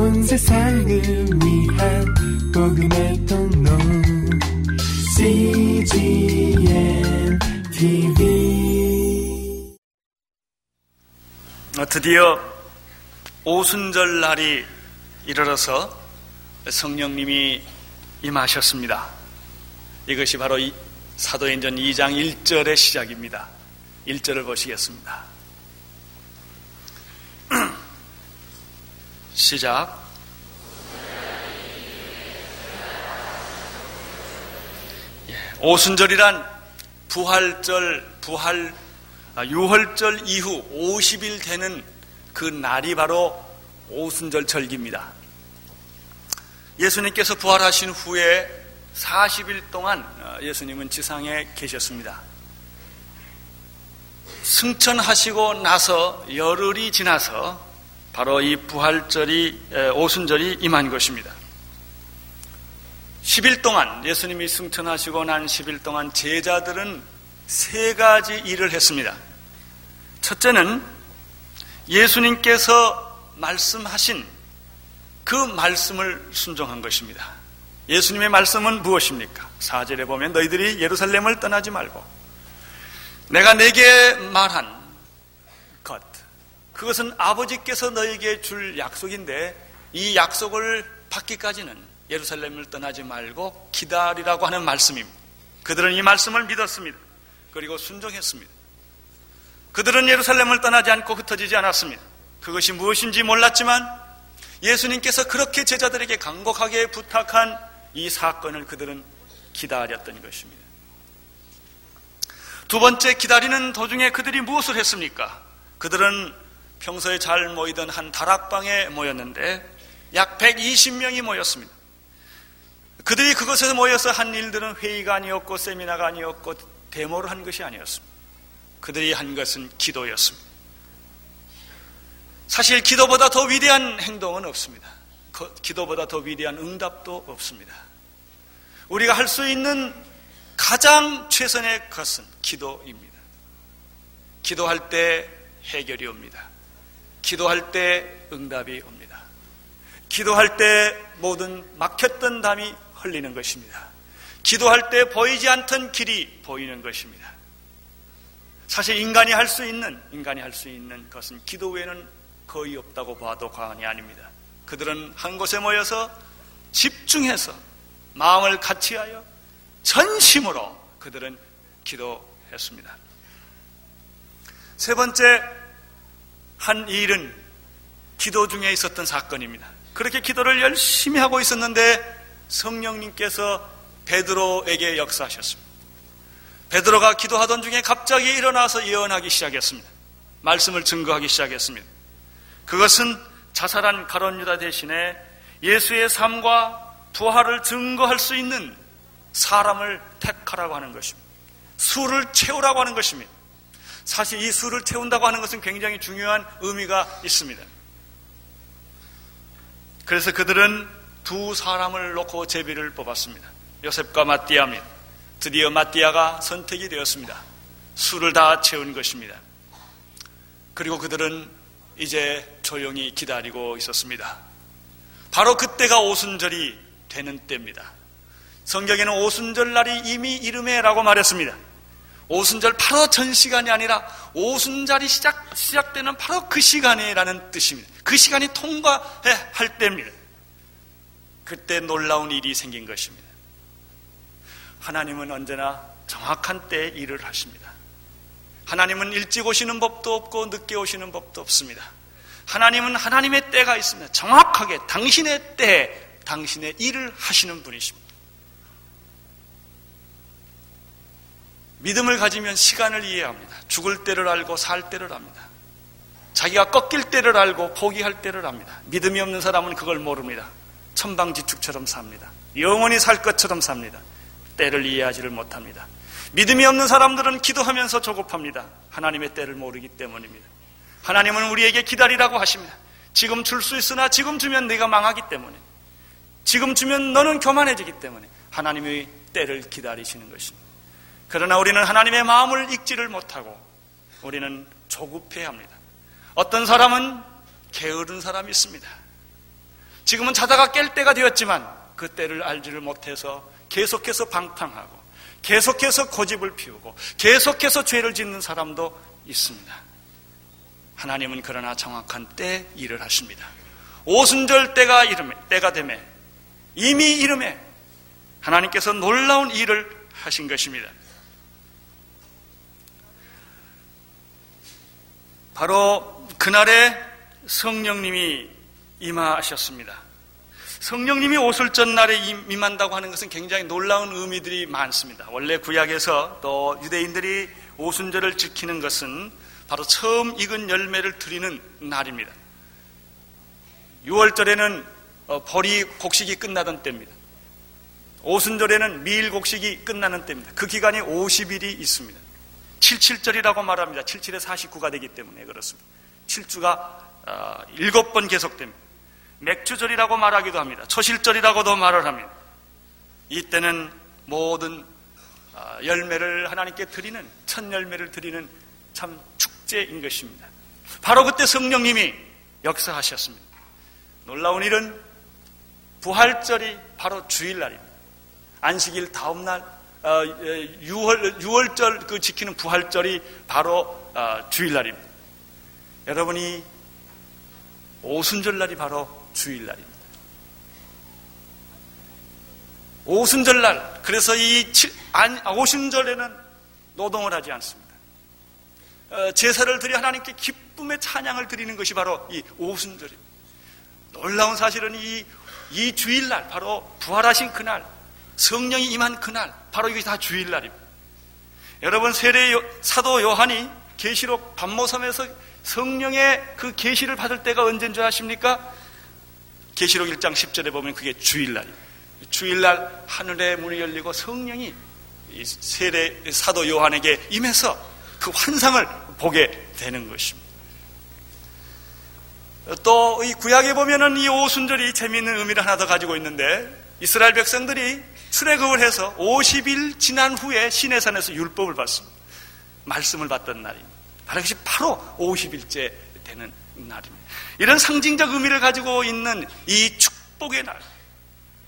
온 세상을 위한 복음의 통로 CGM TV 드디어 오순절 날이 이르러서 성령님이 임하셨습니다. 이것이 바로 사도행전 2장 1절의 시작입니다. 1절을 보시겠습니다. 시작. 예, 오순절이란 부활절, 부활, 아, 유월절 이후 50일 되는 그 날이 바로 오순절 절기입니다. 예수님께서 부활하신 후에 40일 동안 어, 예수님은 지상에 계셨습니다. 승천하시고 나서 열흘이 지나서 바로 이 부활절이 오순절이 임한 것입니다. 10일 동안 예수님이 승천하시고 난 10일 동안 제자들은 세 가지 일을 했습니다. 첫째는 예수님께서 말씀하신 그 말씀을 순종한 것입니다. 예수님의 말씀은 무엇입니까? 4절에 보면 너희들이 예루살렘을 떠나지 말고 내가 내게 말한 그것은 아버지께서 너에게 줄 약속인데 이 약속을 받기까지는 예루살렘을 떠나지 말고 기다리라고 하는 말씀입니다. 그들은 이 말씀을 믿었습니다. 그리고 순종했습니다. 그들은 예루살렘을 떠나지 않고 흩어지지 않았습니다. 그것이 무엇인지 몰랐지만 예수님께서 그렇게 제자들에게 강곡하게 부탁한 이 사건을 그들은 기다렸던 것입니다. 두 번째 기다리는 도중에 그들이 무엇을 했습니까? 그들은 평소에 잘 모이던 한 다락방에 모였는데 약 120명이 모였습니다. 그들이 그곳에서 모여서 한 일들은 회의가 아니었고 세미나가 아니었고 데모를 한 것이 아니었습니다. 그들이 한 것은 기도였습니다. 사실 기도보다 더 위대한 행동은 없습니다. 기도보다 더 위대한 응답도 없습니다. 우리가 할 수 있는 가장 최선의 것은 기도입니다. 기도할 때 해결이 옵니다. 기도할 때 응답이 옵니다. 기도할 때 모든 막혔던 담이 흘리는 것입니다. 기도할 때 보이지 않던 길이 보이는 것입니다. 사실 인간이 할 수 있는, 인간이 할 수 있는 것은 기도 외에는 거의 없다고 봐도 과언이 아닙니다. 그들은 한 곳에 모여서 집중해서 마음을 같이하여 전심으로 그들은 기도했습니다. 세 번째, 한 일은 기도 중에 있었던 사건입니다. 그렇게 기도를 열심히 하고 있었는데 성령님께서 베드로에게 역사하셨습니다. 베드로가 기도하던 중에 갑자기 일어나서 예언하기 시작했습니다. 말씀을 증거하기 시작했습니다. 그것은 자살한 가론 유다 대신에 예수의 삶과 부활을 증거할 수 있는 사람을 택하라고 하는 것입니다. 수를 채우라고 하는 것입니다. 사실 이 수를 채운다고 하는 것은 굉장히 중요한 의미가 있습니다. 그래서 그들은 두 사람을 놓고 제비를 뽑았습니다. 요셉과 마띠아입니다. 드디어 마띠아가 선택이 되었습니다. 수를 다 채운 것입니다. 그리고 그들은 이제 조용히 기다리고 있었습니다. 바로 그때가 오순절이 되는 때입니다. 성경에는 오순절 날이 이미 이름에라고 말했습니다. 오순절 바로 전 시간이 아니라 오순절이 시작, 시작되는 바로 그 시간이라는 뜻입니다. 그 시간이 통과할 때입니다. 그때 놀라운 일이 생긴 것입니다. 하나님은 언제나 정확한 때에 일을 하십니다. 하나님은 일찍 오시는 법도 없고 늦게 오시는 법도 없습니다. 하나님은 하나님의 때가 있습니다. 정확하게 당신의 때에 당신의 일을 하시는 분이십니다. 믿음을 가지면 시간을 이해합니다. 죽을 때를 알고 살 때를 압니다. 자기가 꺾일 때를 알고 포기할 때를 압니다. 믿음이 없는 사람은 그걸 모릅니다. 천방지축처럼 삽니다. 영원히 살 것처럼 삽니다. 때를 이해하지를 못합니다. 믿음이 없는 사람들은 기도하면서 조급합니다. 하나님의 때를 모르기 때문입니다. 하나님은 우리에게 기다리라고 하십니다. 지금 줄 수 있으나 지금 주면 네가 망하기 때문에 지금 주면 너는 교만해지기 때문에 하나님의 때를 기다리시는 것입니다. 그러나 우리는 하나님의 마음을 읽지를 못하고 우리는 조급해 합니다. 어떤 사람은 게으른 사람이 있습니다. 지금은 자다가 깰 때가 되었지만 그 때를 알지를 못해서 계속해서 방탕하고 계속해서 고집을 피우고 계속해서 죄를 짓는 사람도 있습니다. 하나님은 그러나 정확한 때 일을 하십니다. 오순절 때가 이름에 때가 되매 이미 이름에 하나님께서 놀라운 일을 하신 것입니다. 바로 그날에 성령님이 임하셨습니다. 성령님이 오실 전날에 임한다고 하는 것은 굉장히 놀라운 의미들이 많습니다. 원래 구약에서 또 유대인들이 오순절을 지키는 것은 바로 처음 익은 열매를 드리는 날입니다. 6월절에는 어, 벌이 곡식이 끝나던 때입니다. 오순절에는 밀 곡식이 끝나는 때입니다. 그 기간이 50일이 있습니다. 77절이라고 말합니다. 77에 49가 되기 때문에 그렇습니다. 7주가 7번 어, 계속됩니다. 맥주절이라고 말하기도 합니다. 초실절이라고도 말을 합니다. 이때는 모든 어, 열매를 하나님께 드리는 첫 열매를 드리는 참 축제인 것입니다. 바로 그때 성령님이 역사하셨습니다. 놀라운 일은 부활절이 바로 주일날입니다. 안식일 다음 날 6월, 어, 6월절 그 지키는 부활절이 바로 어, 주일날입니다. 여러분이 오순절날이 바로 주일날입니다. 오순절날, 그래서 이 아, 오순절에는 노동을 하지 않습니다. 어, 제사를 드려 하나님께 기쁨의 찬양을 드리는 것이 바로 이 오순절입니다. 놀라운 사실은 이, 이 주일날, 바로 부활하신 그날, 성령이 임한 그날, 바로 이게 다 주일날입니다. 여러분 세례 사도 요한이 계시록 반모섬에서 성령의 그 계시를 받을 때가 언제인 줄 아십니까? 계시록 1장 10절에 보면 그게 주일날입니다. 주일날 하늘의 문이 열리고 성령이 세례 사도 요한에게 임해서 그 환상을 보게 되는 것입니다. 또 이 구약에 보면은 이 오순절이 재미있는 의미를 하나 더 가지고 있는데 이스라엘 백성들이 출애굽을 해서 50일 지난 후에 시내산에서 율법을 받습니다. 말씀을 받던 날입니다. 바로 그것이 바로 50일째 되는 날입니다. 이런 상징적 의미를 가지고 있는 이 축복의 날,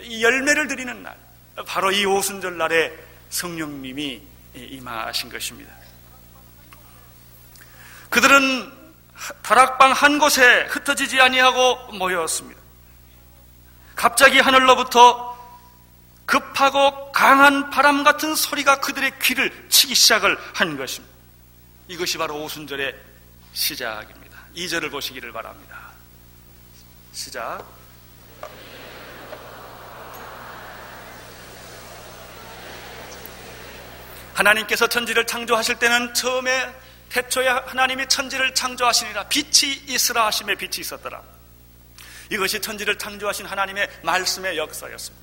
이 열매를 드리는 날, 바로 이 오순절 날에 성령님이 임하신 것입니다. 그들은 다락방 한 곳에 흩어지지 아니하고 모였습니다. 갑자기 하늘로부터 급하고 강한 바람 같은 소리가 그들의 귀를 치기 시작을 한 것입니다. 이것이 바로 오순절의 시작입니다. 2절을 보시기를 바랍니다. 시작. 하나님께서 천지를 창조하실 때는 처음에 태초에 하나님이 천지를 창조하시니라 빛이 있으라 하심에 빛이 있었더라. 이것이 천지를 창조하신 하나님의 말씀의 역사였습니다.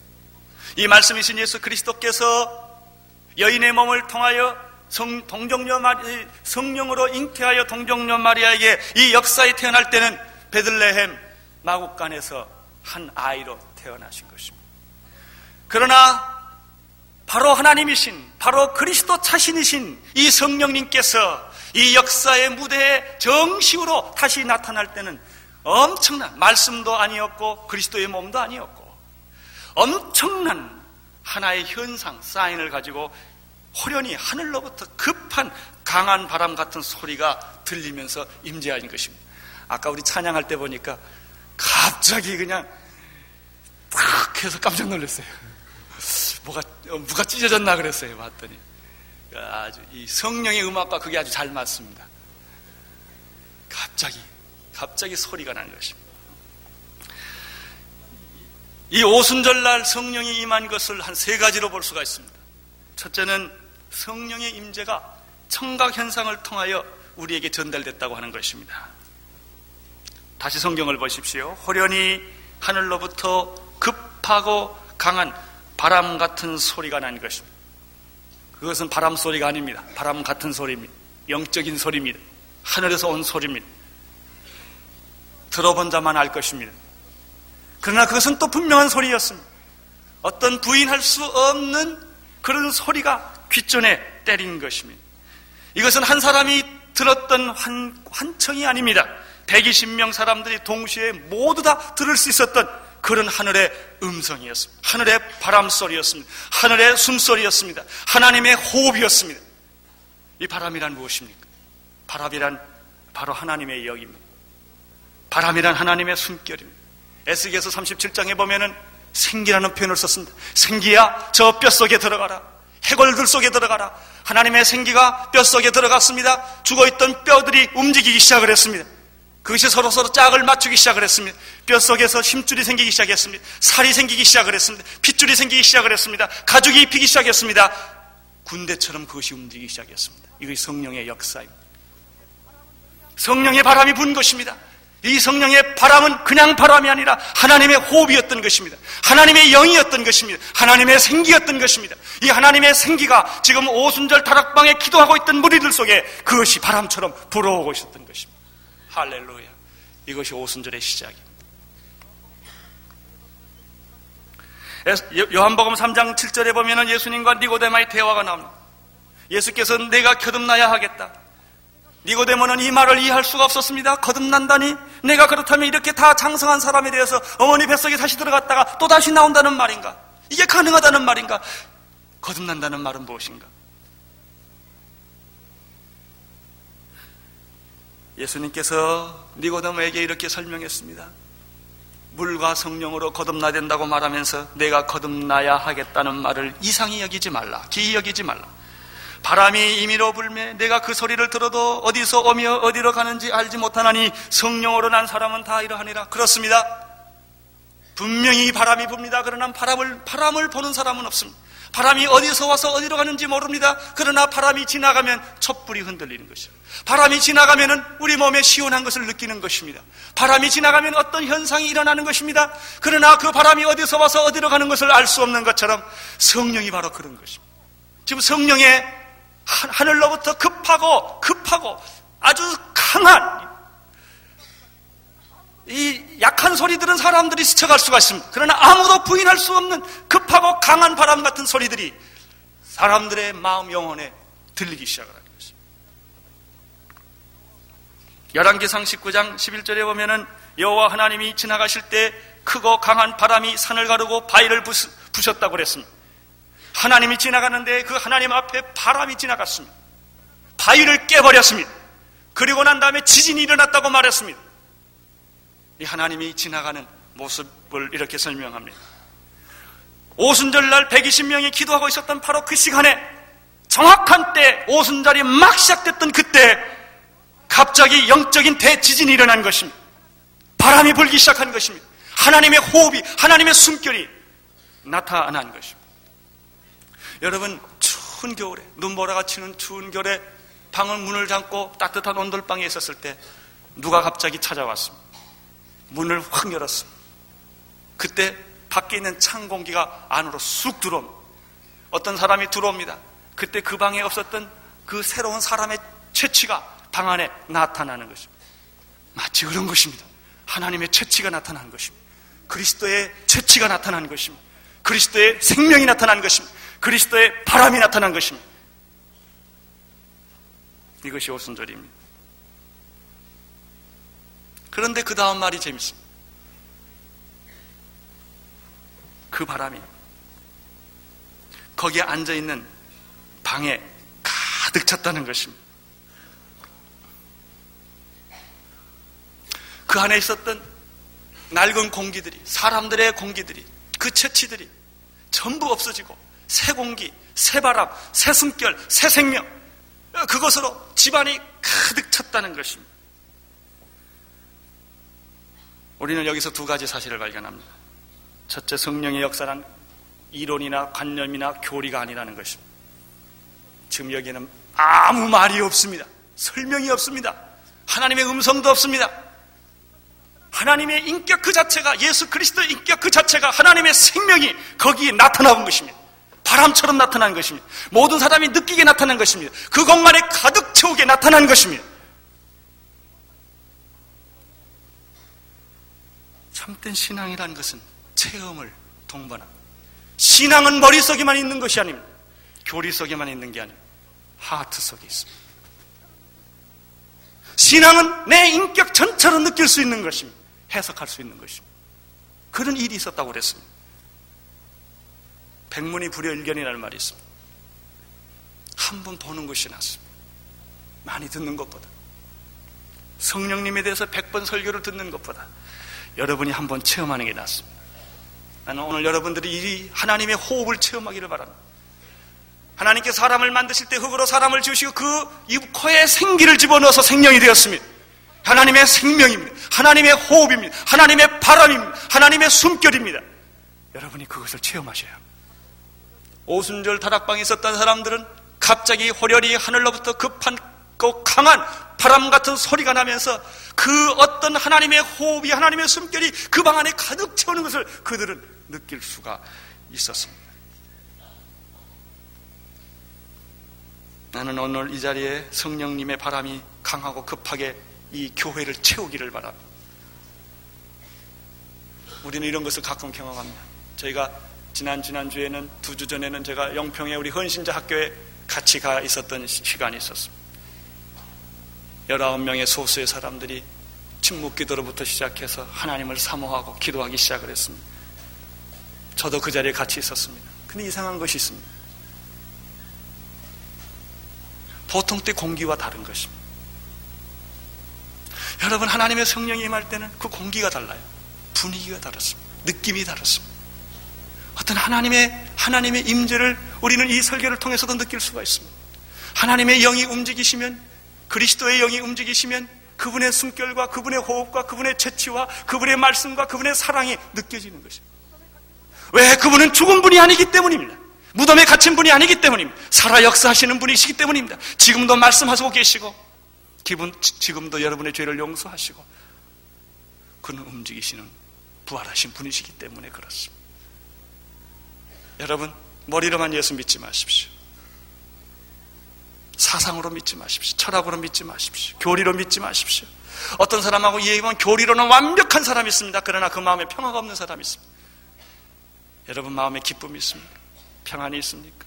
이 말씀이신 예수 그리스도께서 여인의 몸을 통하여 성, 동정녀 마리, 성령으로 잉태하여 동정녀 마리아에게 이 역사에 태어날 때는 베들레헴 마국간에서 한 아이로 태어나신 것입니다. 그러나 바로 하나님이신, 바로 그리스도 자신이신 이 성령님께서 이 역사의 무대에 정식으로 다시 나타날 때는 엄청난 말씀도 아니었고 그리스도의 몸도 아니었고 엄청난 하나의 현상, 사인을 가지고 호련히 하늘로부터 급한 강한 바람 같은 소리가 들리면서 임재하는 것입니다. 아까 우리 찬양할 때 보니까 갑자기 그냥 딱 해서 깜짝 놀랐어요. 뭐가, 누가 찢어졌나 그랬어요. 봤더니. 아주 이 성령의 음악과 그게 아주 잘 맞습니다. 갑자기, 갑자기 소리가 난 것입니다. 이 오순절날 성령이 임한 것을 한 세 가지로 볼 수가 있습니다. 첫째는 성령의 임재가 청각 현상을 통하여 우리에게 전달됐다고 하는 것입니다. 다시 성경을 보십시오. 호련히 하늘로부터 급하고 강한 바람 같은 소리가 난 것입니다. 그것은 바람 소리가 아닙니다. 바람 같은 소리입니다. 영적인 소리입니다. 하늘에서 온 소리입니다. 들어본 자만 알 것입니다. 그러나 그것은 또 분명한 소리였습니다. 어떤 부인할 수 없는 그런 소리가 귓전에 때린 것입니다. 이것은 한 사람이 들었던 환, 환청이 아닙니다. 120명 사람들이 동시에 모두 다 들을 수 있었던 그런 하늘의 음성이었습니다. 하늘의 바람 소리였습니다. 하늘의 숨소리였습니다. 하나님의 호흡이었습니다. 이 바람이란 무엇입니까? 바람이란 바로 하나님의 영입니다. 바람이란 하나님의 숨결입니다. 에스겔서 37장에 보면은 생기라는 표현을 썼습니다. 생기야 저 뼛속에 들어가라. 해골들 속에 들어가라. 하나님의 생기가 뼛속에 들어갔습니다. 죽어있던 뼈들이 움직이기 시작을 했습니다. 그것이 서로 서로 짝을 맞추기 시작을 했습니다. 뼛속에서 힘줄이 생기기 시작했습니다. 살이 생기기 시작을 했습니다. 핏줄이 생기기 시작을 했습니다. 가죽이 입히기 시작했습니다. 군대처럼 그것이 움직이기 시작했습니다. 이것이 성령의 역사입니다. 성령의 바람이 분 것입니다. 이 성령의 바람은 그냥 바람이 아니라 하나님의 호흡이었던 것입니다. 하나님의 영이었던 것입니다. 하나님의 생기였던 것입니다. 이 하나님의 생기가 지금 오순절 다락방에 기도하고 있던 무리들 속에 그것이 바람처럼 불어오고 있었던 것입니다. 할렐루야. 이것이 오순절의 시작입니다. 요한복음 3장 7절에 보면 예수님과 니고데마의 대화가 나옵니다. 예수께서 내가 거듭나야 하겠다. 니고데모는 이 말을 이해할 수가 없었습니다. 거듭난다니 내가 그렇다면 이렇게 다 장성한 사람에 대해서 어머니 뱃속에 다시 들어갔다가 또 다시 나온다는 말인가? 이게 가능하다는 말인가? 거듭난다는 말은 무엇인가? 예수님께서 니고데모에게 이렇게 설명했습니다. 물과 성령으로 거듭나야 된다고 말하면서 내가 거듭나야 하겠다는 말을 이상히 여기지 말라. 기이 여기지 말라. 바람이 임의로 불매 내가 그 소리를 들어도 어디서 오며 어디로 가는지 알지 못하나니 성령으로 난 사람은 다 이러하니라. 그렇습니다. 분명히 바람이 붑니다. 그러나 바람을, 바람을 보는 사람은 없습니다. 바람이 어디서 와서 어디로 가는지 모릅니다. 그러나 바람이 지나가면 촛불이 흔들리는 것이죠. 바람이 지나가면 우리 몸에 시원한 것을 느끼는 것입니다. 바람이 지나가면 어떤 현상이 일어나는 것입니다. 그러나 그 바람이 어디서 와서 어디로 가는 것을 알 수 없는 것처럼 성령이 바로 그런 것입니다. 지금 성령의 하늘로부터 급하고 급하고 아주 강한 이 약한 소리 들은 사람들이 스쳐갈 수가 있습니다. 그러나 아무도 부인할 수 없는 급하고 강한 바람 같은 소리들이 사람들의 마음 영혼에 들리기 시작을 하는 것입니다. 열왕기상 19장 11절에 보면은 여호와 하나님이 지나가실 때 크고 강한 바람이 산을 가르고 바위를 부셨다고 그랬습니다. 하나님이 지나가는데 그 하나님 앞에 바람이 지나갔습니다. 바위를 깨버렸습니다. 그리고 난 다음에 지진이 일어났다고 말했습니다. 이 하나님이 지나가는 모습을 이렇게 설명합니다. 오순절날 120명이 기도하고 있었던 바로 그 시간에 정확한 때 오순절이 막 시작됐던 그때 갑자기 영적인 대지진이 일어난 것입니다. 바람이 불기 시작한 것입니다. 하나님의 호흡이, 하나님의 숨결이 나타난 것입니다. 여러분, 추운 겨울에, 눈보라가 치는 추운 겨울에 방은 문을 잠고 따뜻한 온돌방에 있었을 때 누가 갑자기 찾아왔습니다. 문을 확 열었습니다. 그때 밖에 있는 찬 공기가 안으로 쑥 들어옵니다. 어떤 사람이 들어옵니다. 그때 그 방에 없었던 그 새로운 사람의 채취가 방 안에 나타나는 것입니다. 마치 그런 것입니다. 하나님의 채취가 나타난 것입니다. 그리스도의 채취가 나타난 것입니다. 그리스도의 생명이 나타난 것입니다. 그리스도의 바람이 나타난 것입니다. 이것이 오순절입니다. 그런데 그 다음 말이 재밌습니다. 그 바람이 거기에 앉아 있는 방에 가득 찼다는 것입니다. 그 안에 있었던 낡은 공기들이, 사람들의 공기들이, 그 채취들이 전부 없어지고 새 공기, 새 바람, 새 숨결, 새 생명 그것으로 집안이 가득 찼다는 것입니다. 우리는 여기서 두 가지 사실을 발견합니다. 첫째, 성령의 역사란 이론이나 관념이나 교리가 아니라는 것입니다. 지금 여기에는 아무 말이 없습니다. 설명이 없습니다. 하나님의 음성도 없습니다. 하나님의 인격 그 자체가 예수 그리스도의 인격 그 자체가 하나님의 생명이 거기에 나타나온 것입니다. 바람처럼 나타난 것입니다. 모든 사람이 느끼게 나타난 것입니다. 그 공간에 가득 채우게 나타난 것입니다. 참된 신앙이라는 것은 체험을 동반합니다. 신앙은 머릿속에만 있는 것이 아닙니다. 교리 속에만 있는 게 아닙니다. 하트 속에 있습니다. 신앙은 내 인격 전체로 느낄 수 있는 것입니다. 해석할 수 있는 것입니다. 그런 일이 있었다고 그랬습니다. 백문이 불여일견이라는 말이 있습니다. 한 번 보는 것이 낫습니다. 많이 듣는 것보다. 성령님에 대해서 백 번 설교를 듣는 것보다 여러분이 한 번 체험하는 게 낫습니다. 나는 오늘 여러분들이 이 하나님의 호흡을 체험하기를 바랍니다. 하나님께 사람을 만드실 때 흙으로 사람을 지으시고 그 코에 생기를 집어넣어서 생명이 되었습니다. 하나님의 생명입니다. 하나님의 호흡입니다. 하나님의 바람입니다. 하나님의 숨결입니다. 여러분이 그것을 체험하셔야 합니다. 오순절 다락방에 있었던 사람들은 갑자기 호련히 하늘로부터 급한 그 강한 바람 같은 소리가 나면서 그 어떤 하나님의 호흡이 하나님의 숨결이 그 방 안에 가득 채우는 것을 그들은 느낄 수가 있었습니다. 나는 오늘 이 자리에 성령님의 바람이 강하고 급하게 이 교회를 채우기를 바랍니다. 우리는 이런 것을 가끔 경험합니다. 저희가 지난 지난주에는 두 주 전에는 제가 영평에 우리 헌신자 학교에 같이 가 있었던 시간이 있었습니다. 19명의 소수의 사람들이 침묵 기도로부터 시작해서 하나님을 사모하고 기도하기 시작을 했습니다. 저도 그 자리에 같이 있었습니다. 근데 이상한 것이 있습니다. 보통 때 공기와 다른 것입니다. 여러분 하나님의 성령이 임할 때는 그 공기가 달라요. 분위기가 다릅니다. 느낌이 다릅니다. 어떤 하나님의 하나님의 임재를 우리는 이 설교를 통해서도 느낄 수가 있습니다. 하나님의 영이 움직이시면 그리스도의 영이 움직이시면 그분의 숨결과 그분의 호흡과 그분의 재치와 그분의 말씀과 그분의 사랑이 느껴지는 것입니다. 왜? 그분은 죽은 분이 아니기 때문입니다. 무덤에 갇힌 분이 아니기 때문입니다. 살아 역사하시는 분이시기 때문입니다. 지금도 말씀하시고 계시고, 기분, 지금도 여러분의 죄를 용서하시고, 그는 움직이시는 부활하신 분이시기 때문에 그렇습니다. 여러분, 머리로만 예수 믿지 마십시오. 사상으로 믿지 마십시오. 철학으로 믿지 마십시오. 교리로 믿지 마십시오. 어떤 사람하고 얘기하면 교리로는 완벽한 사람이 있습니다. 그러나 그 마음에 평화가 없는 사람이 있습니다. 여러분 마음에 기쁨이 있습니까? 평안이 있습니까?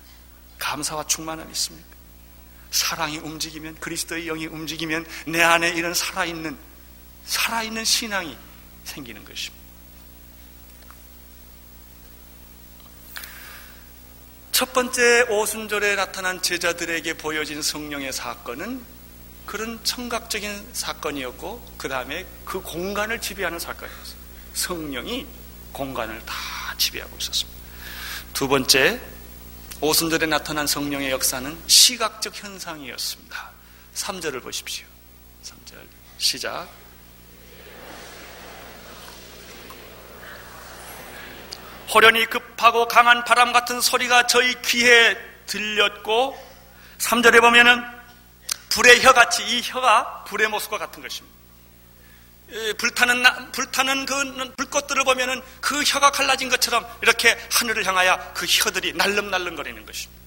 감사와 충만함이 있습니까? 사랑이 움직이면 그리스도의 영이 움직이면 내 안에 이런 살아있는 살아있는 신앙이 생기는 것입니다. 첫 번째 오순절에 나타난 제자들에게 보여진 성령의 사건은 그런 청각적인 사건이었고 그 다음에 그 공간을 지배하는 사건이었어요. 성령이 공간을 다 지배하고 있었습니다. 두 번째 오순절에 나타난 성령의 역사는 시각적 현상이었습니다. 3절을 보십시오. 3절 시작. 호련히 급하고 강한 바람 같은 소리가 저희 귀에 들렸고 3절에 보면은 불의 혀같이 이 혀가 불의 모습과 같은 것입니다. 불타는 불타는 그 불꽃들을 보면은 그 혀가 갈라진 것처럼 이렇게 하늘을 향하여 그 혀들이 날름날름거리는 것입니다.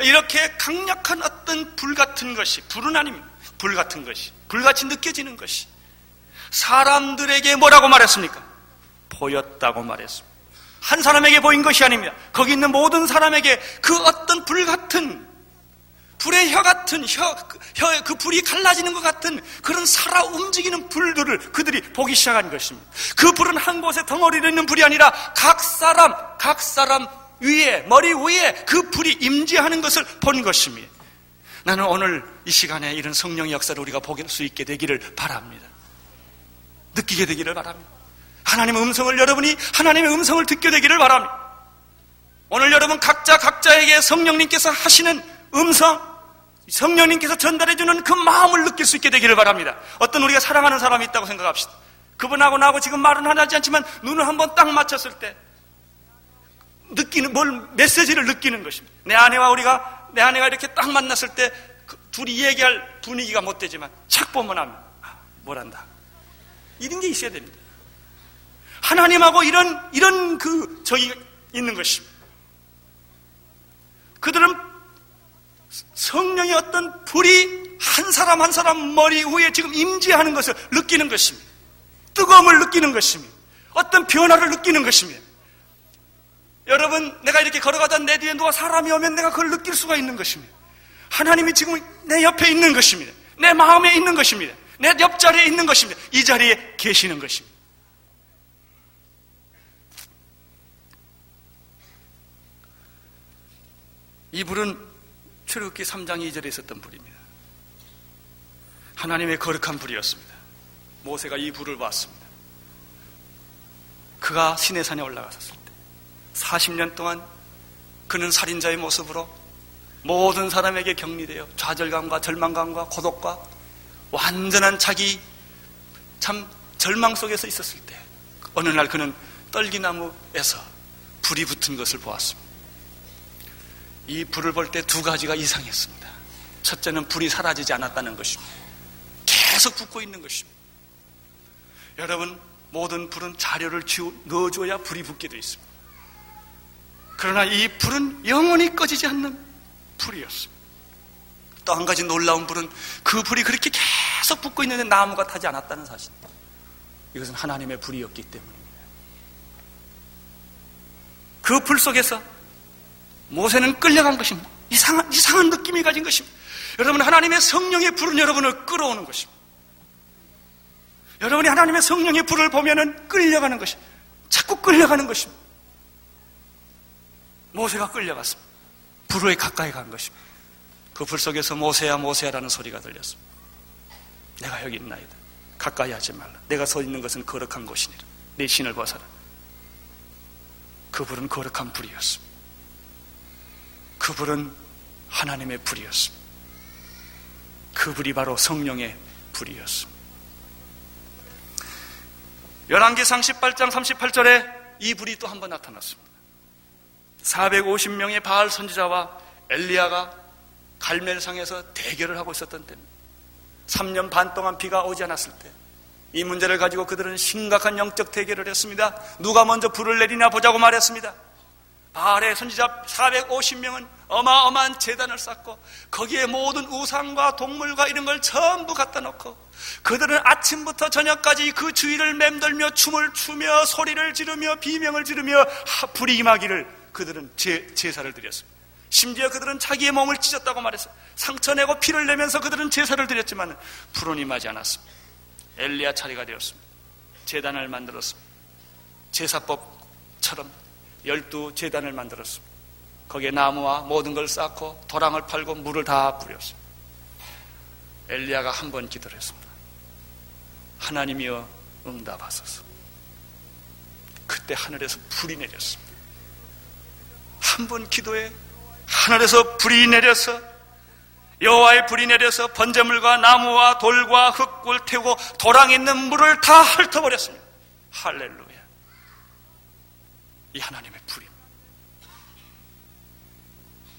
이렇게 강력한 어떤 불 같은 것이 불은 아닙니다. 불 같은 것이 불같이 느껴지는 것이 사람들에게 뭐라고 말했습니까? 보였다고 말했습니다. 한 사람에게 보인 것이 아닙니다. 거기 있는 모든 사람에게 그 어떤 불 같은 불의 혀 같은 혀, 혀, 그 불이 갈라지는 것 같은 그런 살아 움직이는 불들을 그들이 보기 시작한 것입니다. 그 불은 한 곳에 덩어리로 있는 불이 아니라 각 사람, 각 사람 위에, 머리 위에 그 불이 임재하는 것을 본 것입니다. 나는 오늘 이 시간에 이런 성령의 역사를 우리가 보길 수 있게 되기를 바랍니다. 느끼게 되기를 바랍니다. 하나님의 음성을 여러분이 하나님의 음성을 듣게 되기를 바랍니다. 오늘 여러분 각자 각자에게 성령님께서 하시는 음성, 성령님께서 전달해주는 그 마음을 느낄 수 있게 되기를 바랍니다. 어떤 우리가 사랑하는 사람이 있다고 생각합시다. 그분하고 나하고 지금 말은 하지 않지만 눈을 한번 딱 맞췄을 때 느끼는 뭘 메시지를 느끼는 것입니다. 내 아내와 우리가 내 아내가 이렇게 딱 만났을 때 그 둘이 얘기할 분위기가 못 되지만 착 보면 하면 아, 뭘한다. 이런 게 있어야 됩니다. 하나님하고 이런, 이런 그 적이 있는 것입니다. 그들은 성령의 어떤 불이 한 사람 한 사람 머리 위에 지금 임재하는 것을 느끼는 것입니다. 뜨거움을 느끼는 것입니다. 어떤 변화를 느끼는 것입니다. 여러분, 내가 이렇게 걸어가다 내 뒤에 누가 사람이 오면 내가 그걸 느낄 수가 있는 것입니다. 하나님이 지금 내 옆에 있는 것입니다. 내 마음에 있는 것입니다. 내 옆자리에 있는 것입니다. 이 자리에 계시는 것입니다. 이 불은 출애굽기 3장 2절에 있었던 불입니다. 하나님의 거룩한 불이었습니다. 모세가 이 불을 봤습니다. 그가 시내산에 올라갔었을 때 40년 동안 그는 살인자의 모습으로 모든 사람에게 격리되어 좌절감과 절망감과 고독과 완전한 자기 참 절망 속에서 있었을 때 어느 날 그는 떨기나무에서 불이 붙은 것을 보았습니다. 이 불을 볼 때 두 가지가 이상했습니다. 첫째는 불이 사라지지 않았다는 것입니다. 계속 붙고 있는 것입니다. 여러분, 모든 불은 자료를 넣어줘야 불이 붙게 되어 있습니다. 그러나 이 불은 영원히 꺼지지 않는 불이었습니다. 또 한 가지 놀라운 불은 그 불이 그렇게 계속 붙고 있는데 나무가 타지 않았다는 사실입니다. 이것은 하나님의 불이었기 때문입니다. 그 불 속에서 모세는 끌려간 것입니다. 이상한, 이상한 느낌이 가진 것입니다. 여러분, 하나님의 성령의 불은 여러분을 끌어오는 것입니다. 여러분이 하나님의 성령의 불을 보면은 끌려가는 것입니다. 자꾸 끌려가는 것입니다. 모세가 끌려갔습니다. 불에 가까이 간 것입니다. 그 불 속에서 모세야 모세야라는 소리가 들렸습니다. 내가 여기 있나이다. 가까이 하지 말라. 내가 서 있는 것은 거룩한 곳이니라. 내 신을 벗어라. 그 불은 거룩한 불이었습니다. 그 불은 하나님의 불이었습니다. 그 불이 바로 성령의 불이었습니다. 열왕기상 18장 38절에 이 불이 또 한 번 나타났습니다. 450명의 바알 선지자와 엘리야가 갈멜상에서 대결을 하고 있었던 때입니다. 3년 반 동안 비가 오지 않았을 때 이 문제를 가지고 그들은 심각한 영적 대결을 했습니다. 누가 먼저 불을 내리나 보자고 말했습니다. 바알의 선지자 450명은 어마어마한 재단을 쌓고 거기에 모든 우상과 동물과 이런 걸 전부 갖다 놓고 그들은 아침부터 저녁까지 그 주위를 맴돌며 춤을 추며 소리를 지르며 비명을 지르며 불이 임하기를 그들은 제, 제사를 드렸습니다. 심지어 그들은 자기의 몸을 찢었다고 말했어요. 상처 내고 피를 내면서 그들은 제사를 드렸지만 불은 임하지 않았습니다. 엘리야 차례가 되었습니다. 재단을 만들었습니다. 제사법처럼 열두 재단을 만들었습니다. 거기에 나무와 모든 걸 쌓고 도랑을 팔고 물을 다 뿌렸습니다. 엘리야가 한 번 기도를 했습니다. 하나님이여 응답하소서. 그때 하늘에서 불이 내렸습니다. 한 번 기도에 하늘에서 불이 내려서 여호와의 불이 내려서 번제물과 나무와 돌과 흙을 태우고 도랑에 있는 물을 다 핥아버렸습니다. 할렐루야. 이 하나님의 불입니다.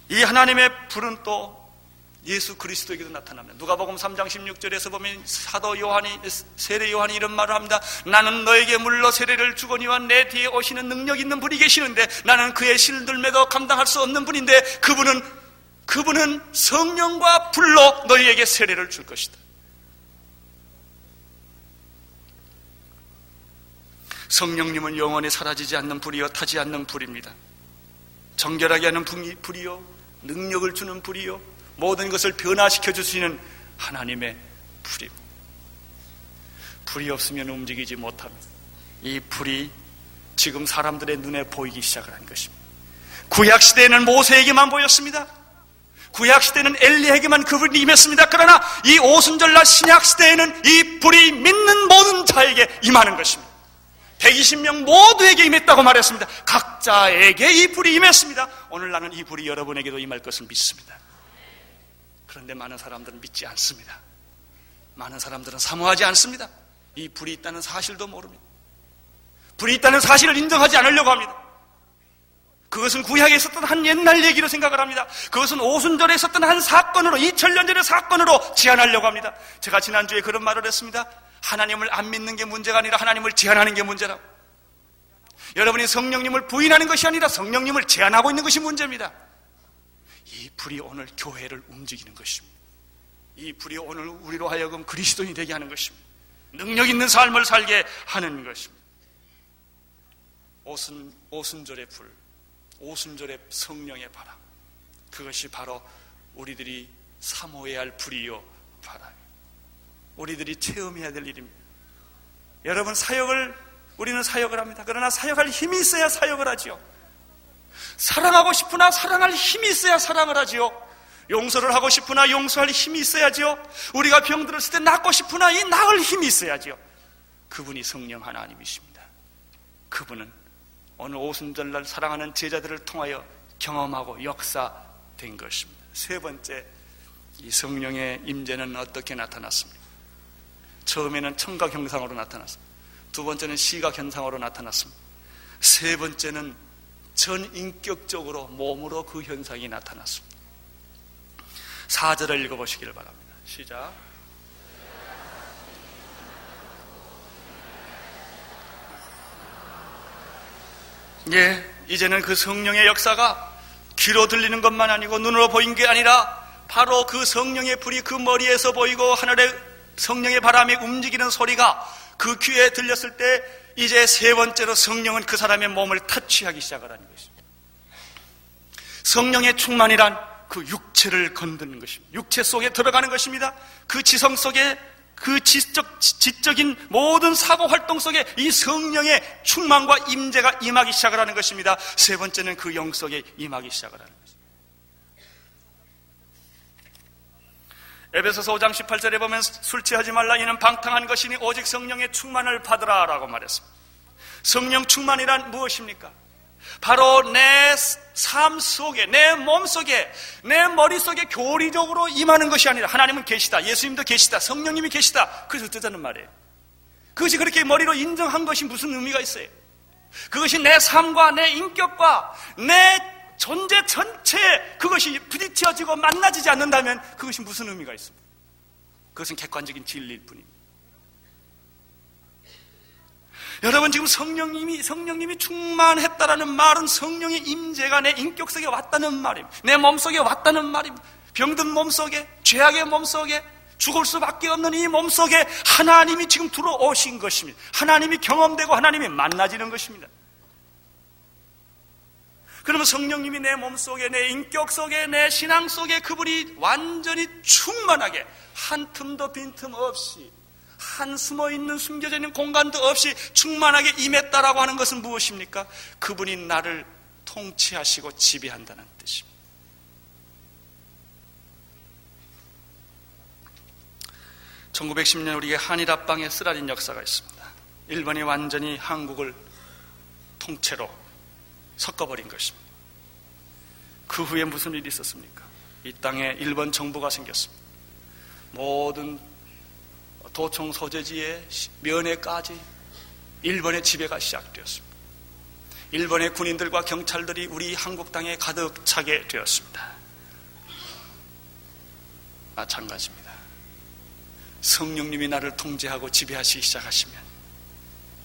이 하나님의 불은 또 예수 그리스도에게도 나타납니다. 누가복음 3장 16절에서 보면 사도 요한이 세례 요한이 이런 말을 합니다. 나는 너에게 물로 세례를 주거니와 내 뒤에 오시는 능력 있는 분이 계시는데 나는 그의 실들매도 감당할 수 없는 분인데 그분은 그분은 성령과 불로 너희에게 세례를 줄 것이다. 성령님은 영원히 사라지지 않는 불이요 타지 않는 불입니다. 정결하게 하는 불이요 능력을 주는 불이요 모든 것을 변화시켜 주시는 하나님의 불입니다. 불이 없으면 움직이지 못합니다. 이 불이 지금 사람들의 눈에 보이기 시작을 한 것입니다. 구약 시대에는 모세에게만 보였습니다. 구약 시대는 엘리에게만 그 불이 임했습니다. 그러나 이 오순절날 신약 시대에는 이 불이 믿는 모든 자에게 임하는 것입니다. 120명 모두에게 임했다고 말했습니다. 각자에게 이 불이 임했습니다. 오늘 나는 이 불이 여러분에게도 임할 것을 믿습니다. 그런데 많은 사람들은 믿지 않습니다. 많은 사람들은 사모하지 않습니다. 이 불이 있다는 사실도 모릅니다. 불이 있다는 사실을 인정하지 않으려고 합니다. 그것은 구약에 있었던 한 옛날 얘기로 생각을 합니다. 그것은 오순절에 있었던 한 사건으로, 2000년 전의 사건으로 제안하려고 합니다. 제가 지난주에 그런 말을 했습니다. 하나님을 안 믿는 게 문제가 아니라 하나님을 제안하는 게 문제라고. 여러분이 성령님을 부인하는 것이 아니라 성령님을 제안하고 있는 것이 문제입니다. 이 불이 오늘 교회를 움직이는 것입니다. 이 불이 오늘 우리로 하여금 그리스도인이 되게 하는 것입니다. 능력 있는 삶을 살게 하는 것입니다. 오순, 오순절의 불, 오순절의 성령의 바람. 그것이 바로 우리들이 사모해야 할 불이요, 바람. 우리들이 체험해야 될 일입니다. 여러분, 사역을, 우리는 사역을 합니다. 그러나 사역할 힘이 있어야 사역을 하지요. 사랑하고 싶으나 사랑할 힘이 있어야 사랑을 하지요. 용서를 하고 싶으나 용서할 힘이 있어야지요. 우리가 병들었을 때 낫고 싶으나 이 나을 힘이 있어야지요. 그분이 성령 하나님이십니다. 그분은 오늘 오순절날 사랑하는 제자들을 통하여 경험하고 역사된 것입니다. 세 번째, 이 성령의 임재는 어떻게 나타났습니까? 처음에는 청각 현상으로 나타났습니다. 두 번째는 시각 현상으로 나타났습니다. 세 번째는 전 인격적으로 몸으로 그 현상이 나타났습니다. 4절을 읽어보시기를 바랍니다. 시작. 예, 이제는 그 성령의 역사가 귀로 들리는 것만 아니고 눈으로 보인 게 아니라 바로 그 성령의 불이 그 머리에서 보이고 하늘의 성령의 바람이 움직이는 소리가 그 귀에 들렸을 때 이제 세 번째로 성령은 그 사람의 몸을 터치하기 시작을 하는 것입니다. 성령의 충만이란 그 육체를 건드는 것입니다. 육체 속에 들어가는 것입니다. 그 지성 속에 그 지적, 지적인 모든 사고 활동 속에 이 성령의 충만과 임재가 임하기 시작을 하는 것입니다. 세 번째는 그 영 속에 임하기 시작을 하는 것입니다. 에베소서 5장 18절에 보면 술 취하지 말라 이는 방탕한 것이니 오직 성령의 충만을 받으라라고 말했습니다. 성령 충만이란 무엇입니까? 바로 내 삶 속에, 내 몸 속에, 내 머릿 속에 교리적으로 임하는 것이 아니라 하나님은 계시다. 예수님도 계시다. 성령님이 계시다. 그래서 어쩌자는 말이에요. 그것이 그렇게 머리로 인정한 것이 무슨 의미가 있어요? 그것이 내 삶과 내 인격과 내 존재 전체에 그것이 부딪혀지고 만나지지 않는다면 그것이 무슨 의미가 있습니까? 그것은 객관적인 진리일 뿐입니다. 여러분 지금 성령님이 성령님이 충만했다라는 말은 성령의 임재가 내 인격 속에 왔다는 말입니다. 내 몸속에 왔다는 말입니다. 병든 몸속에 죄악의 몸속에 죽을 수밖에 없는 이 몸속에 하나님이 지금 들어오신 것입니다. 하나님이 경험되고 하나님이 만나지는 것입니다. 그러면 성령님이 내 몸속에 내 인격 속에 내 신앙 속에 그분이 완전히 충만하게 한 틈도 빈틈 없이 한 숨어 있는 숨겨져 있는 공간도 없이 충만하게 임했다라고 하는 것은 무엇입니까? 그분이 나를 통치하시고 지배한다는 뜻입니다. (1910년) 우리의 한일 합방에 쓰라린 역사가 있습니다 일본이 완전히 한국을 통째로 섞어버린 것입니다 그 후에 무슨 일이 있었습니까? 이 땅에 일본 정부가 생겼습니다 모든 도청 소재지의 면회까지 일본의 지배가 시작되었습니다. 일본의 군인들과 경찰들이 우리 한국 땅에 가득 차게 되었습니다. 마찬가지입니다. 성령님이 나를 통제하고 지배하시기 시작하시면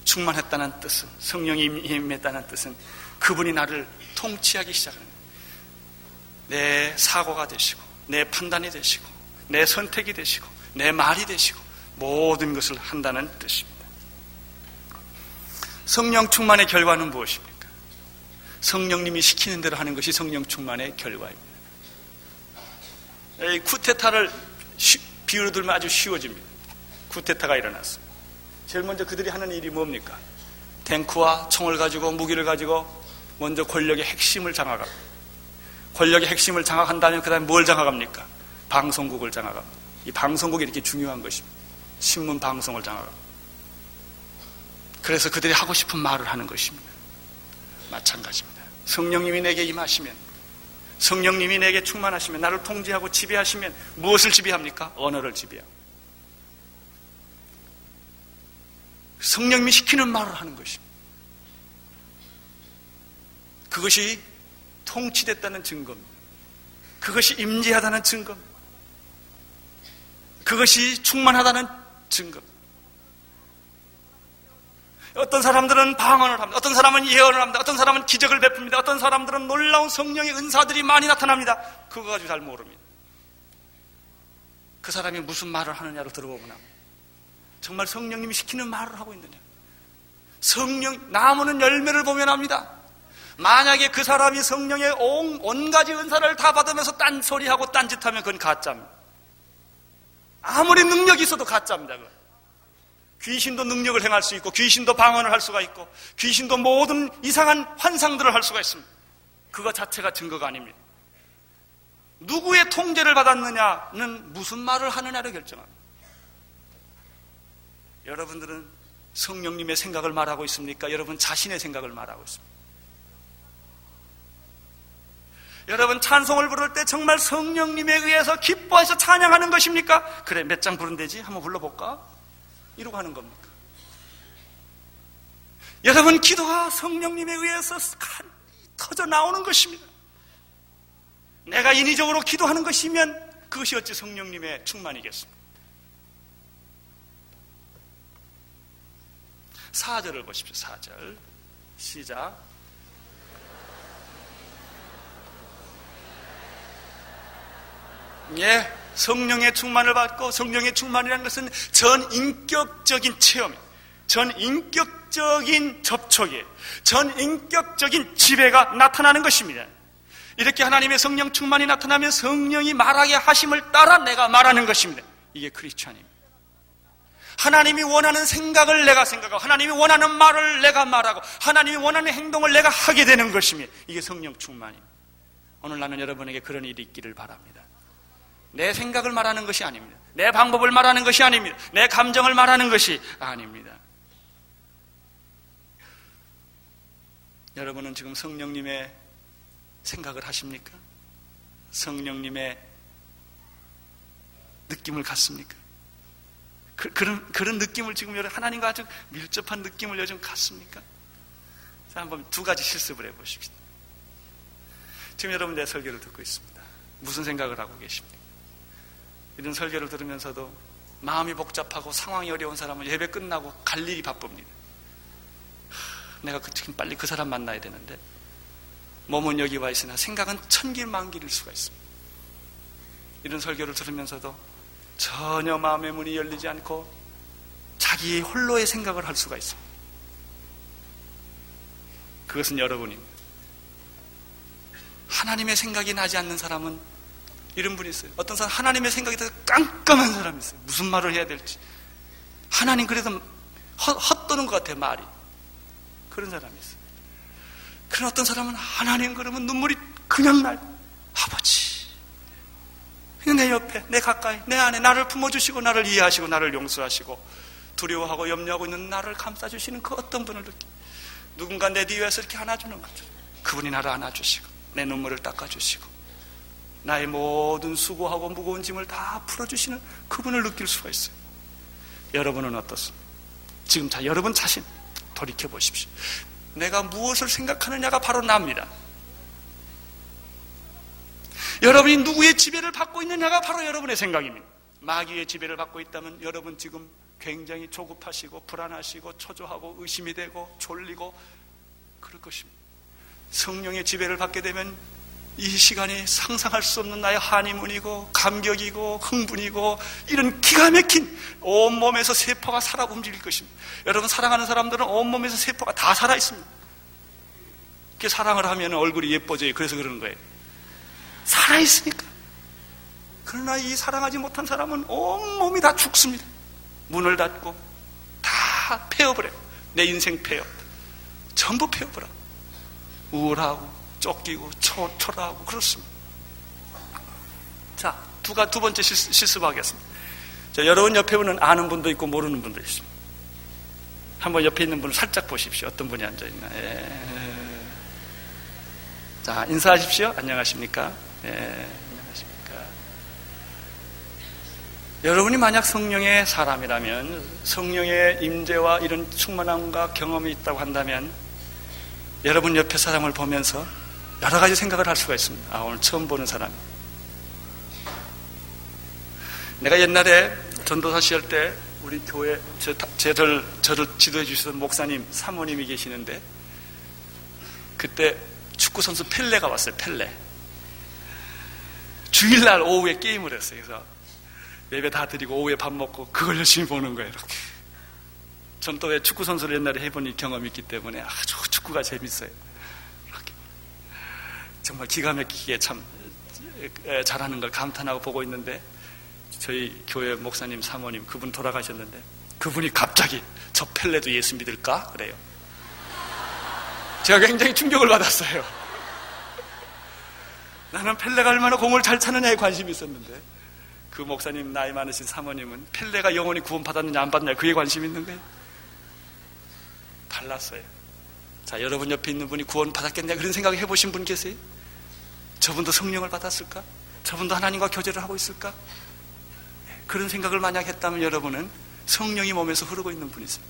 충만했다는 뜻은 성령이 임했다는 뜻은 그분이 나를 통치하기 시작하는 내 사고가 되시고 내 판단이 되시고 내 선택이 되시고 내 말이 되시고 모든 것을 한다는 뜻입니다. 성령 충만의 결과는 무엇입니까? 성령님이 시키는 대로 하는 것이 성령 충만의 결과입니다. 이 쿠테타를 비유로 들면 아주 쉬워집니다. 쿠테타가 일어났습니다. 제일 먼저 그들이 하는 일이 뭡니까? 탱크와 총을 가지고 무기를 가지고 먼저 권력의 핵심을 장악합니다. 권력의 핵심을 장악한다면 그 다음에 뭘 장악합니까? 방송국을 장악합니다. 이 방송국이 이렇게 중요한 것입니다. 신문 방송을 장악하고 그래서 그들이 하고 싶은 말을 하는 것입니다. 마찬가지입니다. 성령님이 내게 임하시면 성령님이 내게 충만하시면 나를 통제하고 지배하시면 무엇을 지배합니까? 언어를 지배하고 성령님이 시키는 말을 하는 것입니다. 그것이 통치됐다는 증거입니다. 그것이 임재하다는 증거입니다. 그것이 충만하다는 증거. 어떤 사람들은 방언을 합니다. 어떤 사람은 예언을 합니다. 어떤 사람은 기적을 베풉니다. 어떤 사람들은 놀라운 성령의 은사들이 많이 나타납니다. 그거 가지고 잘 모릅니다. 그 사람이 무슨 말을 하느냐로 들어보면 정말 성령님이 시키는 말을 하고 있느냐. 성령, 나무는 열매를 보면 합니다. 만약에 그 사람이 성령의 온, 온 가지 은사를 다 받으면서 딴소리하고 딴짓하면 그건 가짜입니다. 아무리 능력이 있어도 가짜입니다. 귀신도 능력을 행할 수 있고 귀신도 방언을 할 수가 있고 귀신도 모든 이상한 환상들을 할 수가 있습니다. 그거 자체가 증거가 아닙니다. 누구의 통제를 받았느냐는 무슨 말을 하느냐를 결정합니다. 여러분들은 성령님의 생각을 말하고 있습니까? 여러분 자신의 생각을 말하고 있습니다. 여러분 찬송을 부를 때 정말 성령님에 의해서 기뻐해서 찬양하는 것입니까? 그래 몇 장 부른 되지? 한번 불러볼까? 이러고 하는 겁니까? 여러분 기도가 성령님에 의해서 터져 나오는 것입니다. 내가 인위적으로 기도하는 것이면 그것이 어찌 성령님의 충만이겠습니까? 4절을 보십시오. 4절. 시작. 예, 성령의 충만을 받고 성령의 충만이라는 것은 전 인격적인 체험, 전 인격적인 접촉이에요. 전 인격적인 지배가 나타나는 것입니다. 이렇게 하나님의 성령 충만이 나타나면 성령이 말하게 하심을 따라 내가 말하는 것입니다. 이게 크리스천입니다. 하나님이 원하는 생각을 내가 생각하고 하나님이 원하는 말을 내가 말하고 하나님이 원하는 행동을 내가 하게 되는 것입니다. 이게 성령 충만입니다. 오늘 나는 여러분에게 그런 일이 있기를 바랍니다. 내 생각을 말하는 것이 아닙니다. 내 방법을 말하는 것이 아닙니다. 내 감정을 말하는 것이 아닙니다. 여러분은 지금 성령님의 생각을 하십니까? 성령님의 느낌을 갖습니까? 그, 런 그런 느낌을 지금 여러분 하나님과 아주 밀접한 느낌을 요즘 갖습니까? 자, 한번 두 가지 실습을 해 보십시다. 지금 여러분 내 설교를 듣고 있습니다. 무슨 생각을 하고 계십니까? 이런 설교를 들으면서도 마음이 복잡하고 상황이 어려운 사람은 예배 끝나고 갈 일이 바쁩니다. 내가 그, 지금 빨리 그 사람 만나야 되는데 몸은 여기 와 있으나 생각은 천길 만길일 수가 있습니다. 이런 설교를 들으면서도 전혀 마음의 문이 열리지 않고 자기 홀로의 생각을 할 수가 있습니다. 그것은 여러분입니다. 하나님의 생각이 나지 않는 사람은 이런 분이 있어요. 어떤 사람 하나님의 생각이 더 깜깜한 사람이 있어요. 무슨 말을 해야 될지. 하나님 그래도 헛도는 것 같아요, 말이. 그런 사람이 있어요. 그런 어떤 사람은 하나님 그러면 눈물이 그냥 날. 아버지. 내 옆에, 내 가까이, 내 안에 나를 품어주시고 나를 이해하시고 나를 용서하시고 두려워하고 염려하고 있는 나를 감싸주시는 그 어떤 분을 느끼 누군가 내 뒤에서 이렇게 안아주는 거죠. 그분이 나를 안아주시고 내 눈물을 닦아주시고 나의 모든 수고하고 무거운 짐을 다 풀어주시는 그분을 느낄 수가 있어요. 여러분은 어떻습니까? 지금 자, 여러분 자신 돌이켜 보십시오. 내가 무엇을 생각하느냐가 바로 납니다. 여러분이 누구의 지배를 받고 있느냐가 바로 여러분의 생각입니다. 마귀의 지배를 받고 있다면 여러분 지금 굉장히 조급하시고 불안하시고 초조하고 의심이 되고 졸리고 그럴 것입니다. 성령의 지배를 받게 되면 이 시간이 상상할 수 없는 나의 한이문이고 감격이고 흥분이고 이런 기가 막힌 온몸에서 세포가 살아 움직일 것입니다. 여러분 사랑하는 사람들은 온몸에서 세포가 다 살아 있습니다. 이렇게 사랑을 하면 얼굴이 예뻐져요. 그래서 그러는 거예요. 살아 있으니까. 그러나 이 사랑하지 못한 사람은 온몸이 다 죽습니다. 문을 닫고 다 폐업을 해요. 내 인생 폐업. 전부 폐업을 하고. 우울하고, 쫓기고, 초, 초라하고, 그렇습니다. 자, 두가 두 번째 실습, 실습하겠습니다. 자, 여러분 옆에 분은 아는 분도 있고 모르는 분도 있습니다. 한번 옆에 있는 분을 살짝 보십시오. 어떤 분이 앉아 있나. 예. 자, 인사하십시오. 안녕하십니까. 예, 안녕하십니까. 여러분이 만약 성령의 사람이라면 성령의 임재와 이런 충만함과 경험이 있다고 한다면 여러분 옆에 사람을 보면서 여러 가지 생각을 할 수가 있습니다. 아, 오늘 처음 보는 사람. 내가 옛날에 전도사 시절 때 우리 교회 저, 저를, 저를 지도해 주시던 목사님, 사모님이 계시는데 그때 축구선수 펠레가 왔어요, 펠레. 주일날 오후에 게임을 했어요. 그래서 예배 다 드리고 오후에 밥 먹고 그걸 열심히 보는 거예요. 이렇게. 전 또 왜 축구 선수를 옛날에 해본 경험이 있기 때문에 아주 축구가 재밌어요. 정말 기가 막히게 참 잘하는 걸 감탄하고 보고 있는데 저희 교회 목사님 사모님 그분 돌아가셨는데 그분이 갑자기 저 펠레도 예수 믿을까? 그래요. 제가 굉장히 충격을 받았어요. 나는 펠레가 얼마나 공을 잘 차느냐에 관심이 있었는데 그 목사님 나이 많으신 사모님은 펠레가 영원히 구원 받았느냐 안 받느냐 그에 관심 있는 거예요. 달랐어요. 자, 여러분 옆에 있는 분이 구원 받았겠냐 그런 생각 해보신 분 계세요? 저분도 성령을 받았을까? 저분도 하나님과 교제를 하고 있을까? 예, 그런 생각을 만약 했다면 여러분은 성령이 몸에서 흐르고 있는 분이세요.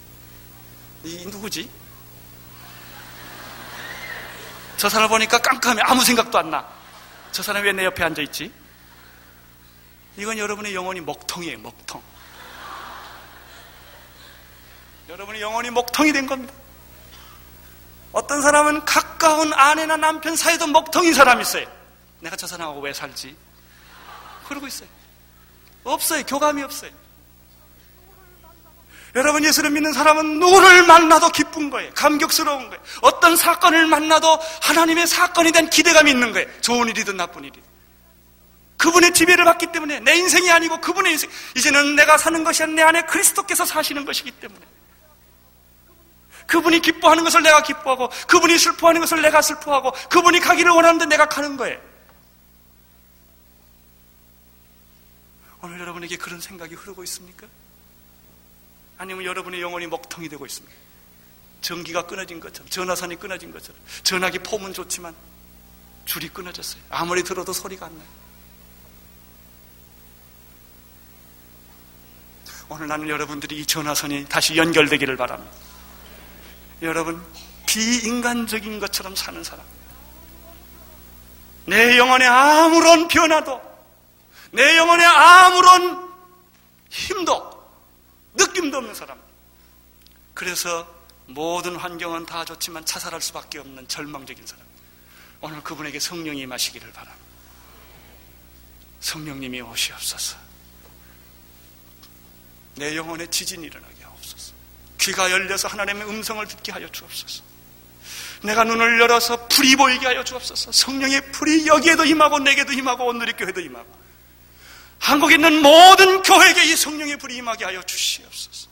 이 누구지? 저 사람 보니까 깜깜해. 아무 생각도 안 나. 저 사람이 왜 내 옆에 앉아있지? 이건 여러분의 영혼이 먹통이에요, 먹통. 여러분의 영혼이 먹통이 된 겁니다. 어떤 사람은 가까운 아내나 남편 사이도 먹통인 사람이 있어요. 내가 저 사람하고 왜 살지? 그러고 있어요. 없어요. 교감이 없어요. 여러분 예수를 믿는 사람은 누구를 만나도 기쁜 거예요. 감격스러운 거예요. 어떤 사건을 만나도 하나님의 사건이 된 기대감이 있는 거예요. 좋은 일이든 나쁜 일이든. 그분의 지배를 받기 때문에 내 인생이 아니고 그분의 인생. 이제는 내가 사는 것이 아니라 내 안에 그리스도께서 사시는 것이기 때문에. 그분이 기뻐하는 것을 내가 기뻐하고 그분이 슬퍼하는 것을 내가 슬퍼하고 그분이 가기를 원하는데 내가 가는 거예요. 오늘 여러분에게 그런 생각이 흐르고 있습니까? 아니면 여러분의 영혼이 먹통이 되고 있습니까? 전기가 끊어진 것처럼 전화선이 끊어진 것처럼 전화기 폼은 좋지만 줄이 끊어졌어요. 아무리 들어도 소리가 안 나요. 오늘 나는 여러분들이 이 전화선이 다시 연결되기를 바랍니다. 여러분, 비인간적인 것처럼 사는 사람. 내 영혼에 아무런 변화도, 내 영혼에 아무런 힘도, 느낌도 없는 사람. 그래서 모든 환경은 다 좋지만 자살할 수밖에 없는 절망적인 사람. 오늘 그분에게 성령이 마시기를 바랍니다. 성령님이 오시옵소서. 내 영혼에 지진이 일어나게 하옵소서. 귀가 열려서 하나님의 음성을 듣게 하여 주옵소서. 내가 눈을 열어서 불이 보이게 하여 주옵소서. 성령의 불이 여기에도 임하고 내게도 임하고 오늘의 교회도 임하고 한국에 있는 모든 교회에게 이 성령의 불이 임하게 하여 주시옵소서.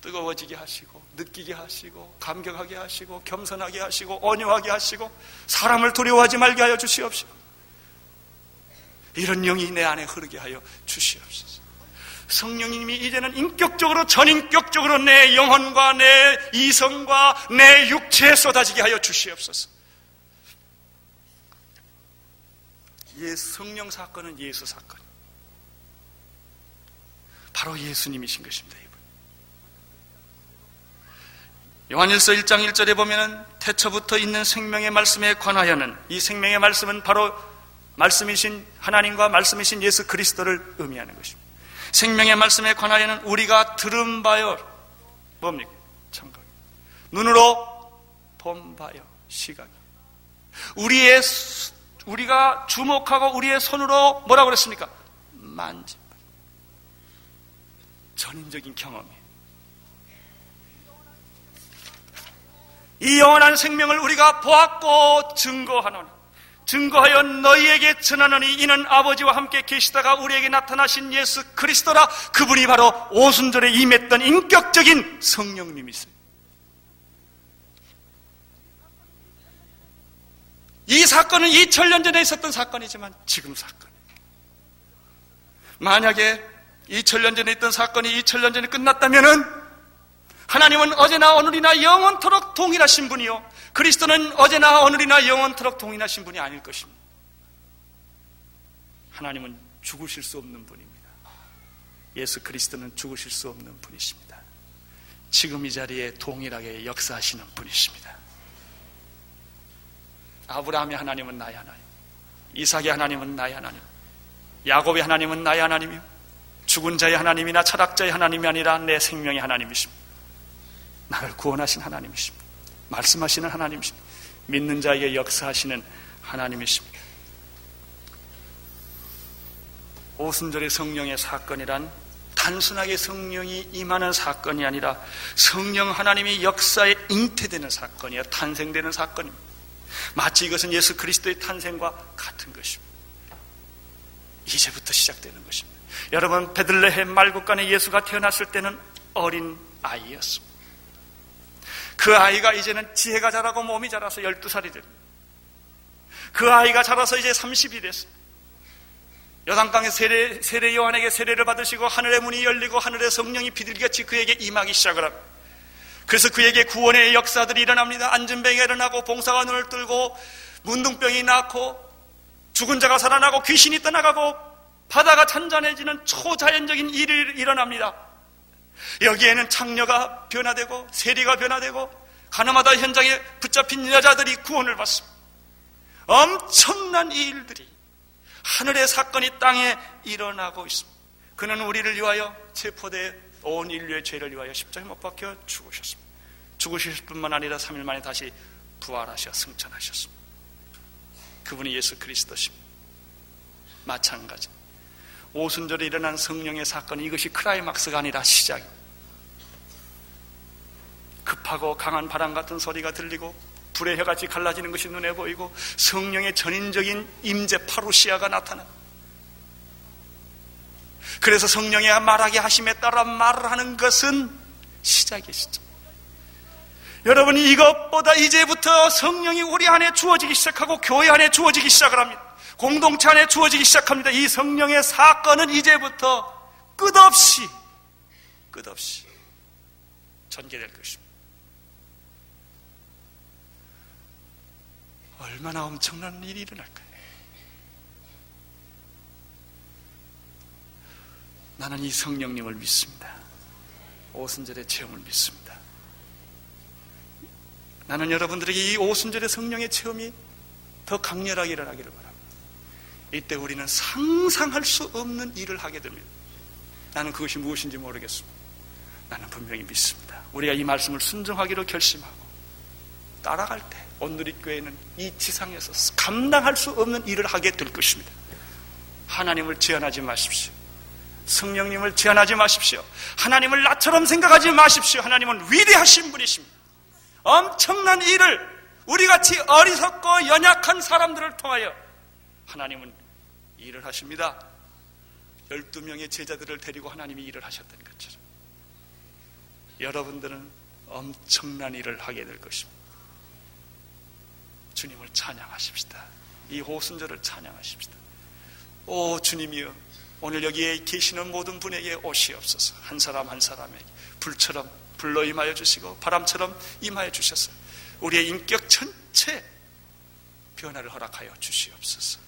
뜨거워지게 하시고 느끼게 하시고 감격하게 하시고 겸손하게 하시고 온유하게 하시고 사람을 두려워하지 말게 하여 주시옵시고 이런 영이 내 안에 흐르게 하여 주시옵소서. 성령님이 이제는 인격적으로 전인격적으로 내 영혼과 내 이성과 내 육체에 쏟아지게 하여 주시옵소서. 예, 성령 사건은 예수 사건. 바로 예수님이신 것입니다. 이분. 요한일서 1장 1절에 보면은 태초부터 있는 생명의 말씀에 관하여는 이 생명의 말씀은 바로 말씀이신 하나님과 말씀이신 예수 그리스도를 의미하는 것입니다. 생명의 말씀에 관하여는 우리가 들은 바요 뭡니까? 청각. 눈으로 본 바요 시각. 우리의 우리가 주목하고 우리의 손으로 뭐라고 그랬습니까? 바. 전인적인 경험이에요. 이 영원한 생명을 우리가 보았고 증거하노니 증거하여 너희에게 전하노니 이는 아버지와 함께 계시다가 우리에게 나타나신 예수 그리스도라 그분이 바로 오순절에 임했던 인격적인 성령님이세요. 이 사건은 2000년 전에 있었던 사건이지만 지금 사건이에요. 만약에 2000년 전에 있던 사건이 2000년 전에 끝났다면은 하나님은 어제나 오늘이나 영원토록 동일하신 분이요. 그리스도는 어제나 오늘이나 영원토록 동일하신 분이 아닐 것입니다. 하나님은 죽으실 수 없는 분입니다. 예수 그리스도는 죽으실 수 없는 분이십니다. 지금 이 자리에 동일하게 역사하시는 분이십니다. 아브라함의 하나님은 나의 하나님, 이삭의 하나님은 나의 하나님, 야곱의 하나님은 나의 하나님이요. 죽은 자의 하나님이나 철학자의 하나님이 아니라 내 생명의 하나님이십니다. 나를 구원하신 하나님이십니다. 말씀하시는 하나님이십니다. 믿는 자에게 역사하시는 하나님이십니다. 오순절의 성령의 사건이란 단순하게 성령이 임하는 사건이 아니라 성령 하나님이 역사에 잉태되는 사건이야 탄생되는 사건입니다. 마치 이것은 예수 그리스도의 탄생과 같은 것입니다. 이제부터 시작되는 것입니다. 여러분 베들레헴 말국간에 예수가 태어났을 때는 어린 아이였습니다. 그 아이가 이제는 지혜가 자라고 몸이 자라서 12살이 됩니다. 그 아이가 자라서 이제 30이 됐습니다. 여당강의 세례, 세례 요한에게 세례를 받으시고 하늘의 문이 열리고 하늘의 성령이 비둘기같이 그에게 임하기 시작을 합니다. 그래서 그에게 구원의 역사들이 일어납니다. 안전병이 일어나고 봉사가 눈을 뜨고 문둥병이 낳고 죽은 자가 살아나고 귀신이 떠나가고 바다가 잔잔해지는 초자연적인 일이 일어납니다. 여기에는 창녀가 변화되고 세리가 변화되고 가나마다 현장에 붙잡힌 여자들이 구원을 받습니다. 엄청난 이 일들이 하늘의 사건이 땅에 일어나고 있습니다. 그는 우리를 위하여 체포돼 온 인류의 죄를 위하여 십자가에 못 박혀 죽으셨습니다. 죽으실 뿐만 아니라 3일 만에 다시 부활하셔 승천하셨습니다. 그분이 예수 그리스도십니다. 마찬가지. 오순절에 일어난 성령의 사건 이것이 크라이막스가 아니라 시작입니다. 급하고 강한 바람 같은 소리가 들리고 불의 혀같이 갈라지는 것이 눈에 보이고 성령의 전인적인 임재 파루시아가 나타나. 그래서 성령의 말하게 하심에 따라 말을 하는 것은 시작이시죠. 여러분이 이것보다 이제부터 성령이 우리 안에 주어지기 시작하고 교회 안에 주어지기 시작을 합니다. 공동체 안에 주어지기 시작합니다. 이 성령의 사건은 이제부터 끝없이 끝없이 전개될 것입니다. 얼마나 엄청난 일이 일어날까요? 나는 이 성령님을 믿습니다. 오순절의 체험을 믿습니다. 나는 여러분들에게 이 오순절의 성령의 체험이 더 강렬하게 일어나기를 바랍니다. 이때 우리는 상상할 수 없는 일을 하게 됩니다. 나는 그것이 무엇인지 모르겠습니다. 나는 분명히 믿습니다. 우리가 이 말씀을 순종하기로 결심하고 따라갈 때 오늘의 교회는 이 지상에서 감당할 수 없는 일을 하게 될 것입니다. 하나님을 제한하지 마십시오. 성령님을 제한하지 마십시오. 하나님을 나처럼 생각하지 마십시오. 하나님은 위대하신 분이십니다. 엄청난 일을 우리같이 어리석고 연약한 사람들을 통하여 하나님은 일을 하십니다. 12명의 제자들을 데리고 하나님이 일을 하셨던 것처럼 여러분들은 엄청난 일을 하게 될 것입니다. 주님을 찬양하십시다. 이 호순절을 찬양하십시다. 오 주님이여 오늘 여기에 계시는 모든 분에게 오시옵소서. 한 사람 한 사람에게 불처럼 불러 임하여 주시고 바람처럼 임하여 주셔서 우리의 인격 전체 변화를 허락하여 주시옵소서.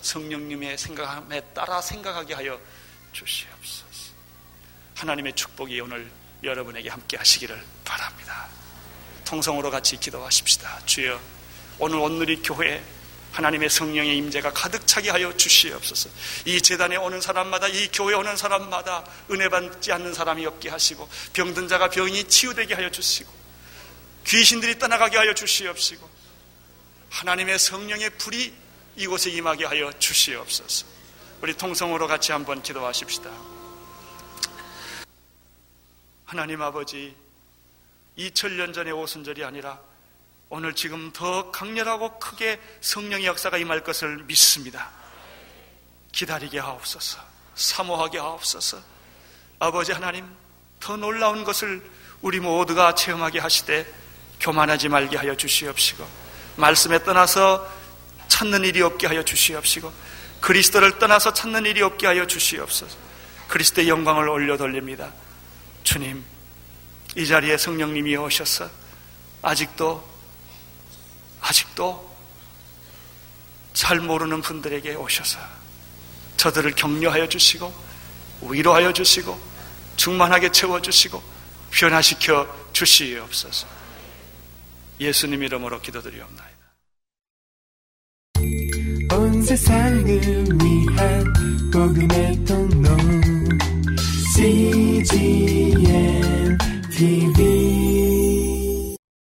성령님의 생각함에 따라 생각하게 하여 주시옵소서. 하나님의 축복이 오늘 여러분에게 함께 하시기를 바랍니다. 통성으로 같이 기도하십시다. 주여 오늘 오늘이 교회에 하나님의 성령의 임재가 가득 차게 하여 주시옵소서. 이 재단에 오는 사람마다 이 교회에 오는 사람마다 은혜 받지 않는 사람이 없게 하시고 병든 자가 병이 치유되게 하여 주시고 귀신들이 떠나가게 하여 주시옵시고 하나님의 성령의 불이 이곳에 임하게 하여 주시옵소서. 우리 통성으로 같이 한번 기도하십시다. 하나님 아버지 2000년 전의 오순절이 아니라 오늘 지금 더 강렬하고 크게 성령의 역사가 임할 것을 믿습니다. 기다리게 하옵소서. 사모하게 하옵소서. 아버지 하나님, 더 놀라운 것을 우리 모두가 체험하게 하시되 교만하지 말게 하여 주시옵시고 말씀에 떠나서 찾는 일이 없게 하여 주시옵시고 그리스도를 떠나서 찾는 일이 없게 하여 주시옵소서. 그리스도의 영광을 올려 돌립니다. 주님, 이 자리에 성령님이 오셔서 아직도 아직도 잘 모르는 분들에게 오셔서 저들을 격려하여 주시고 위로하여 주시고 충만하게 채워주시고 변화시켜 주시옵소서. 예수님 이름으로 기도드리옵나이다. 온 세상을 위한 복음의 통로 CGM TV